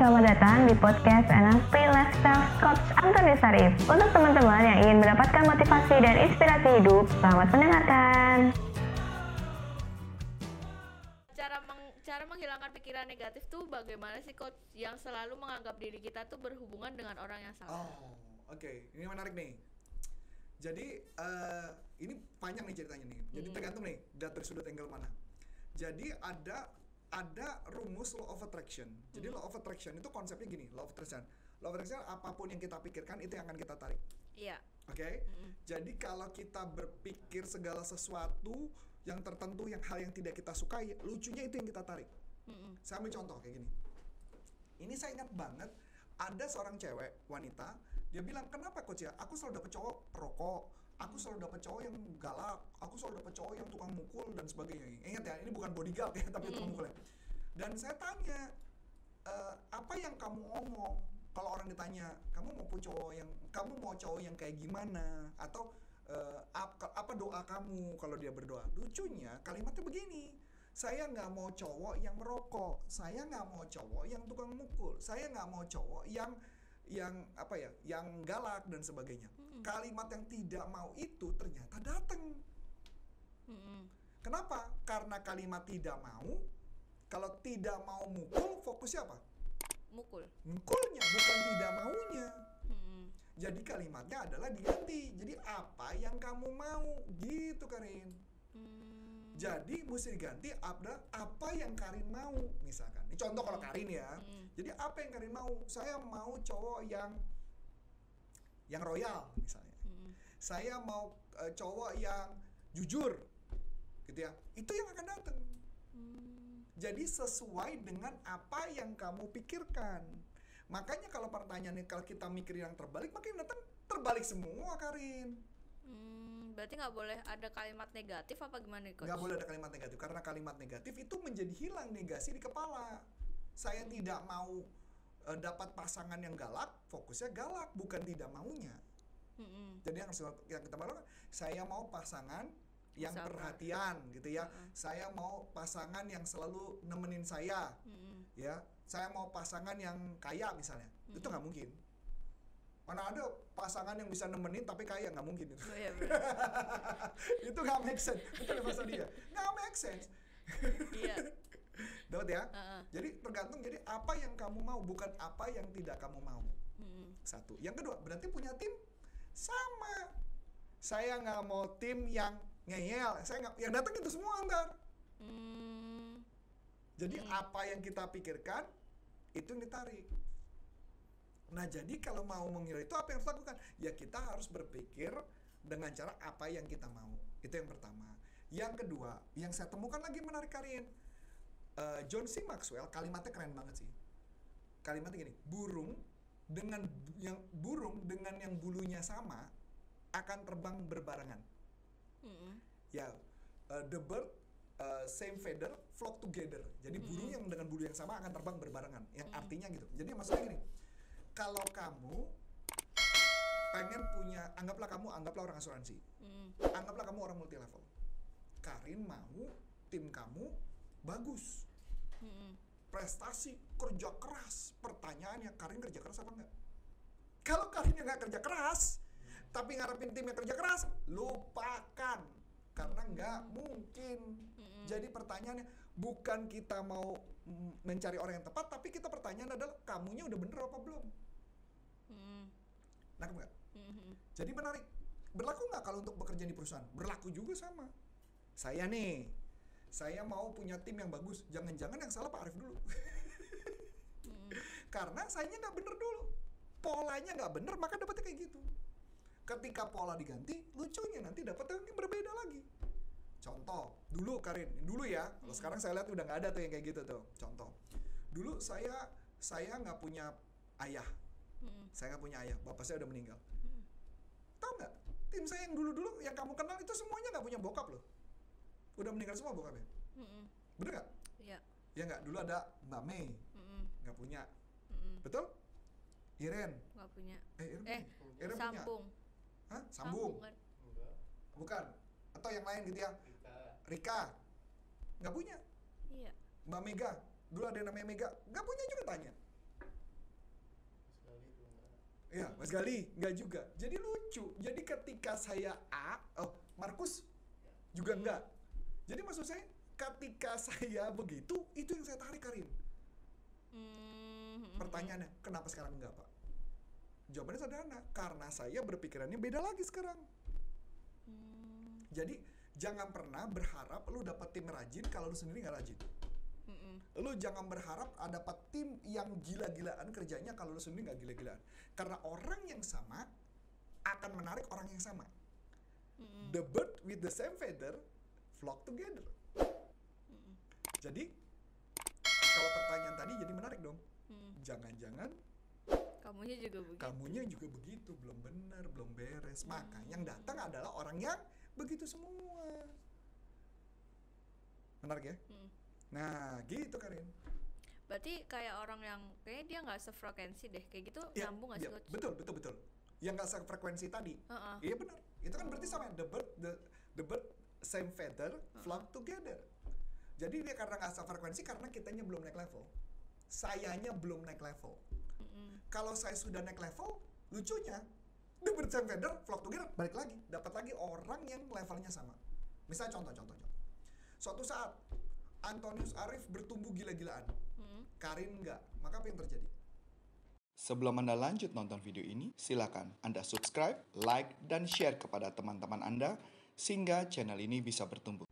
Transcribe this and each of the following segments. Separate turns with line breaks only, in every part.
selamat datang di podcast NLP Lifestyle Coach Antoni Sarif. Untuk teman-teman yang ingin mendapatkan motivasi dan inspirasi hidup, selamat mendengarkan.
cara meng- cara menghilangkan pikiran negatif tuh bagaimana sih coach yang selalu menganggap diri kita tuh berhubungan dengan orang yang salah
Oh, oke. Ini menarik nih. Jadi eh, ini panjang nih ceritanya nih. Jadi
Hmm.
tergantung nih dari sudut angle mana. Jadi ada ada rumus law of attraction. Jadi
Hmm.
law of attraction itu konsepnya gini, law of attraction. Law of attraction apa pun yang kita pikirkan itu yang akan kita tarik.
iya
Oke?
Mm-mm.
Jadi kalau kita berpikir segala sesuatu yang tertentu yang hal yang tidak kita sukai, lucunya itu yang kita tarik.
Mm-mm.
Saya ambil contoh kayak gini. Ini saya ingat banget ada seorang cewek wanita, dia bilang kenapa coach ya? Aku selalu dapet cowok perokok, aku selalu dapet cowok yang galak, aku selalu dapet cowok yang tukang mukul dan sebagainya. Ingat ya, ini bukan bodyguard ya, tapi tukang mukul ya. Dan saya tanya, "Eh, apa yang kamu omong? Kalau orang ditanya, kamu mau cowok yang, kamu mau cowok yang kayak gimana? Atau eh, ap- apa doa kamu kalau dia berdoa? Lucunya kalimatnya begini, saya nggak mau cowok yang merokok, saya nggak mau cowok yang tukang mukul, saya nggak mau cowok yang yang apa ya, yang galak dan sebagainya. Kalimat yang tidak mau itu ternyata datang.
Mm-mm.
Kenapa? Karena kalimat tidak mau, kalau tidak mau mukul, fokusnya apa?
mukul
Mukulnya, bukan tidak maunya. Jadi kalimatnya adalah diganti. Jadi apa yang kamu mau? Gitu Karin. Jadi mesti diganti adalah apa yang Karin mau. Misalkan. Ini contoh kalau Karin ya.
Mm.
Jadi apa yang Karin mau? Saya mau cowok yang yang royal misalnya.
Mm-mm.
Saya mau eh, cowok yang jujur. Gitu ya. Itu yang akan datang.
Mm.
Jadi sesuai dengan apa yang kamu pikirkan. Makanya kalau pertanyaannya kalau kita mikir yang terbalik, makin datang terbalik semua, Karin.
Mm. Berarti nggak boleh ada kalimat negatif apa gimana nih coach
Nggak boleh ada kalimat negatif karena kalimat negatif itu menjadi hilang negasi di kepala. Saya tidak mau eh, dapat pasangan yang galak, fokusnya galak, bukan tidak maunya.
Mm-mm.
Jadi yang, yang kita mau saya mau pasangan yang perhatian gitu ya.
Heeh.
Saya mau pasangan yang selalu nemenin saya.
Mm-mm.
ya saya mau pasangan yang kaya misalnya itu nggak mungkin mana ada pasangan yang bisa nemenin tapi kaya nggak mungkin itu.
Oh, iya,
itu nggak make sense. Itu bahasa dia nggak make sense.
Iya.
Dapat ya?
Heeh.
jadi tergantung jadi apa yang kamu mau bukan apa yang tidak kamu mau.
Mm-mm.
satu. Yang kedua berarti punya tim? Sama. Saya nggak mau tim yang ngeyel. Saya nggak yang datang itu semua ntar.
Mm.
Jadi apa yang kita pikirkan itu yang ditarik. Nah jadi kalau mau mengira itu apa yang harus lakukan? Ya kita harus berpikir dengan cara apa yang kita mau. Itu yang pertama. Yang kedua, yang saya temukan lagi menarik Karin. Eh, John C. Maxwell kalimatnya keren banget sih. Kalimatnya gini, burung dengan yang burung dengan yang bulunya sama akan terbang berbarengan
Mm-mm.
ya uh, the bird uh, same feather flock together jadi burung yang dengan bulu yang sama akan terbang berbarengan yang artinya gitu jadi maksudnya gini kalau kamu pengen punya anggaplah kamu anggaplah orang asuransi.
Mm-mm.
anggaplah kamu orang multi level Karin mau tim kamu bagus.
Mm-mm.
prestasi kerja keras. Pertanyaannya Karin kerja keras apa enggak? Kalau Karin yang nggak kerja keras tapi ngarepin tim yang kerja keras lupakan. Karena nggak mungkin.
Mm-mm.
jadi pertanyaannya bukan kita mau mencari orang yang tepat tapi kita pertanyaan adalah kamunya udah bener apa belum? Nangkep nggak?
Mm-mm.
jadi menarik. Berlaku nggak kalau untuk bekerja di perusahaan? Berlaku juga sama. Saya nih saya mau punya tim yang bagus. Jangan-jangan yang salah Pak Arif dulu.
Mm-mm.
karena sayanya nggak bener dulu. Polanya nggak bener maka dapetnya kayak gitu. Ketika pola diganti lucunya nanti dapetnya yang berbeda lagi dulu Karin dulu ya kalau sekarang saya lihat udah nggak ada tuh yang kayak gitu tuh. Contoh dulu saya saya nggak punya ayah.
Mm-mm.
saya nggak punya ayah bapak saya udah meninggal. Tahu nggak? Tim saya yang dulu dulu yang kamu kenal itu semuanya nggak punya bokap loh. Udah meninggal semua bokapnya.
Mm-mm.
bener nggak?
Iya.
ya nggak? Dulu ada Mbak Mei.
Mm-mm.
nggak punya.
Mm-mm.
betul? Iren.
Nggak punya.
Eh Iren
eh
punya? Iren punya?
sambung.
Hah? Sambung?
kan?
Bukan. Atau yang lain gitu ya? Rika. Nggak punya.
iya
Mbak Mega. Dulu ada yang namanya Mega. Nggak punya juga tanya. Iya, Mas Gali, nggak juga. Jadi lucu. Jadi ketika saya A, oh Markus juga enggak. Jadi maksud saya ketika saya begitu, itu yang saya tarik Karin.
Hmm,
Pertanyaannya, kenapa sekarang enggak Pak? Jawabannya sederhana, karena saya berpikirannya beda lagi sekarang.
hmm,
Jadi jangan pernah berharap lu dapat tim rajin kalau lu sendiri nggak rajin.
mm-mm.
Lu jangan berharap ada dapat tim yang gila-gilaan kerjanya kalau lu sendiri nggak gila-gilaan. Karena orang yang sama akan menarik orang yang sama.
Mm-mm.
The bird with the same feather flock together.
Mm-mm.
Jadi kalau pertanyaan tadi jadi menarik dong.
Mm.
Jangan-jangan
Kamunya juga begitu.
kamunya juga begitu, belum benar, belum beres. Maka yang datang adalah orang yang begitu semua. Menarik ya?
Mm.
Nah, gitu Karin.
Berarti kayak orang yang kayaknya dia nggak sefrekuensi deh, kayak gitu
Ya,
nyambung nggak
ya,
sih?
Betul, betul, betul. Yang nggak sefrekuensi tadi. Iya benar. Itu kan berarti sama the bird the the bird same feather flock together. Jadi dia karena nggak sefrekuensi karena kitanya belum naik level. Sayanya belum naik level.
Mm-mm.
Kalau saya sudah naik level, lucunya the bird same feather flock together balik lagi, dapat lagi orang yang levelnya sama. Misalnya contoh-contoh. contoh. Suatu saat Antonius Arif bertumbuh gila-gilaan.
Mm.
Karin enggak. Maka apa yang terjadi?
Sebelum Anda lanjut nonton video ini, silakan Anda subscribe, like, dan share kepada teman-teman Anda sehingga channel ini bisa bertumbuh.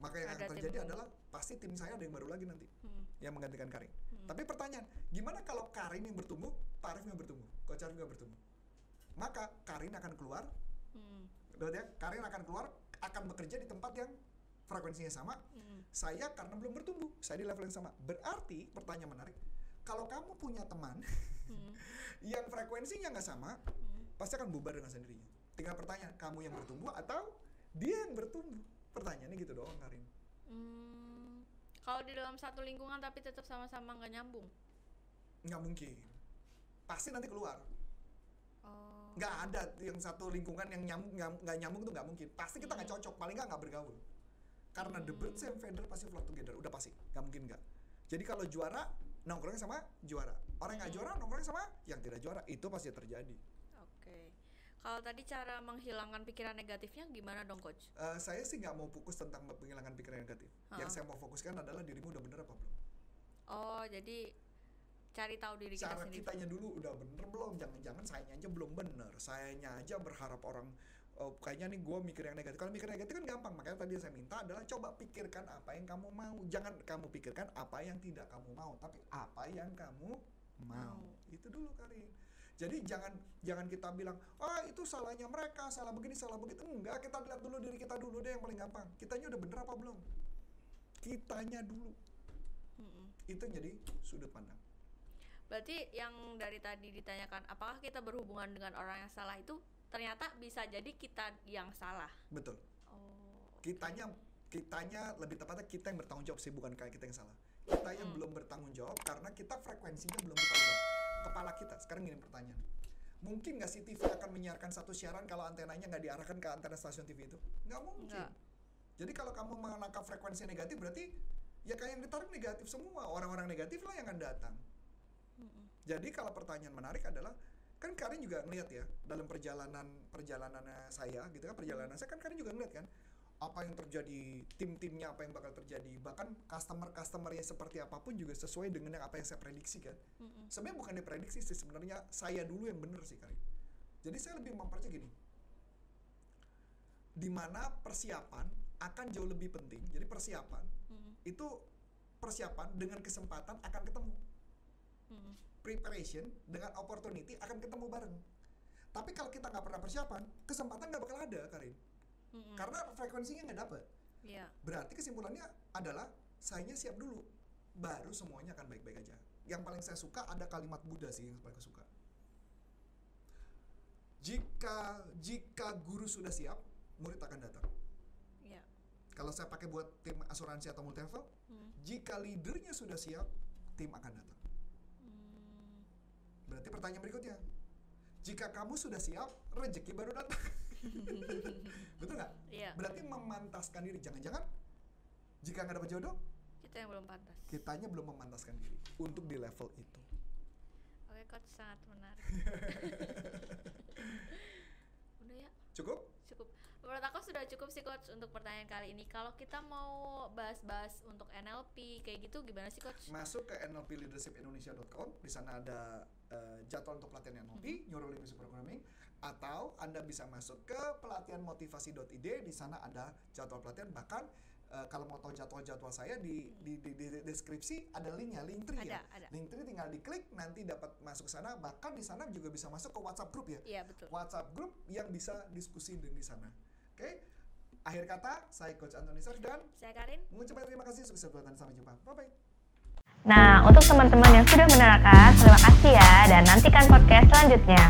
Maka yang
Ada
akan
tim
terjadi
baru.
adalah pasti tim saya ada yang baru lagi nanti
Mm.
yang menggantikan Karin. Tapi pertanyaan, gimana kalau Karin yang bertumbuh, Pak Arif yang bertumbuh, Coach Arif yang bertumbuh? Maka Karin akan keluar,
Mm.
berarti ya, Karin akan keluar, akan bekerja di tempat yang frekuensinya sama.
Mm.
Saya karena belum bertumbuh, saya di level yang sama. Berarti pertanyaan menarik, kalau kamu punya teman
Mm.
yang frekuensinya nggak sama,
Mm.
pasti akan bubar dengan sendirinya. Tinggal pertanyaan, kamu yang bertumbuh atau dia yang bertumbuh? Pertanyaannya gitu doang, Karin.
Hmm, kalau di dalam satu lingkungan tapi tetap sama-sama nggak nyambung.
Nggak mungkin. Pasti nanti keluar.
Oh.
Nggak ada yang satu lingkungan yang nyambung nggak nyambung tuh nggak mungkin pasti kita nggak
Hmm.
cocok paling nggak nggak bergaul karena the bird same feather pasti flock together udah pasti nggak mungkin nggak jadi kalau juara nongkrongnya sama juara orang yang nggak
Hmm.
juara nongkrongnya sama yang tidak juara itu pasti terjadi
Oke. Kalau tadi cara menghilangkan pikiran negatifnya gimana dong coach?
Eh, saya sih nggak mau fokus tentang menghilangkan pikiran negatif yang
Ha.
saya mau fokuskan adalah dirimu udah bener apa belum
Oh, jadi cari tahu diri kita
cara
sendiri.
kitanya dulu udah bener belum jangan-jangan sayanya aja belum bener. Sayanya aja berharap orang oh, kayaknya nih gue mikir yang negatif. Kalau mikir negatif kan gampang. Makanya tadi yang saya minta adalah coba pikirkan apa yang kamu mau. Jangan kamu pikirkan apa yang tidak kamu mau tapi apa yang kamu mau. Itu dulu Karin jadi jangan jangan kita bilang ah itu salahnya mereka salah begini salah begitu. Enggak kita lihat dulu diri kita dulu deh yang paling gampang. Kitanya udah bener apa belum? Kitanya dulu.
Mm-mm.
itu jadi sudut pandang
Berarti yang dari tadi ditanyakan, apakah kita berhubungan dengan orang yang salah itu ternyata bisa jadi kita yang salah.
betul
Oh.
kitanya kitanya lebih tepatnya kita yang bertanggung jawab sih bukan kayak kita yang salah kita yang
Hmm.
belum bertanggung jawab karena kita frekuensinya belum kita ubah kepala kita sekarang gini pertanyaan mungkin nggak sih TV akan menyiarkan satu siaran kalau antenanya nggak diarahkan ke antena stasiun TV itu nggak mungkin
Nggak.
jadi kalau kamu menangkap frekuensi negatif berarti ya kayak yang ditarik negatif semua orang-orang negatif lah yang akan datang. Jadi kalau pertanyaan menarik adalah kan Karin juga ngeliat ya dalam perjalanan perjalanan saya gitu kan perjalanan saya kan Karin juga ngeliat kan apa yang terjadi tim-timnya apa yang bakal terjadi bahkan customer customernya seperti apa pun juga sesuai dengan yang apa yang saya prediksi kan.
Mm-mm.
sebenarnya bukan diprediksi sih sebenarnya saya dulu yang bener sih Karin. Jadi saya lebih mempercayai gini di mana persiapan akan jauh lebih penting. Jadi persiapan
Mm-mm.
itu persiapan dengan kesempatan akan ketemu
Mm-mm.
preparation dengan opportunity akan ketemu bareng. Tapi kalau kita nggak pernah persiapan, kesempatan nggak bakal ada, Karin.
Mm-mm.
Karena frekuensinya nggak dapet.
Iya.
Berarti kesimpulannya adalah sayanya siap dulu, baru semuanya akan baik-baik aja. Yang paling saya suka ada kalimat Buddha sih yang paling saya suka. Jika jika guru sudah siap, murid akan datang.
Iya.
Kalau saya pakai buat tim asuransi atau multi level,
Mm.
jika leadernya sudah siap, tim akan datang. Berarti pertanyaan berikutnya, jika kamu sudah siap, rezeki baru datang. Betul nggak?
Iya.
Berarti memantaskan diri. Jangan-jangan jika nggak dapat jodoh,
Kita yang belum pantas.
kitanya belum memantaskan diri untuk di level itu.
Oke, coach sangat menarik. Udah ya,
Cukup?
cukup. Menurut aku sudah cukup sih coach untuk pertanyaan kali ini. Kalau kita mau bahas-bahas untuk NLP kayak gitu gimana sih coach?
Masuk ke nlpleadershipindonesia.com, di sana ada eh, jadwal untuk pelatihan NLP, Neuro Linguistic Programming, atau Anda bisa masuk ke pelatihanmotivasi.id, di sana ada jadwal pelatihan, bahkan eh, kalau mau tahu jadwal-jadwal saya di, di, di, di deskripsi ada linknya, link tree ya.
Ada.
Link tree tinggal diklik, nanti dapat masuk ke sana, bahkan di sana juga bisa masuk ke WhatsApp group ya.
Iya, betul.
WhatsApp group yang bisa diskusi di di sana. Oke, akhir kata saya Coach Anthony Sarf dan
Saya Karin.
mengucapkan terima kasih sukses buat Anda. sampai jumpa. Bye bye.
Nah, untuk teman-teman yang sudah menerangkan, terima kasih ya dan nantikan podcast selanjutnya.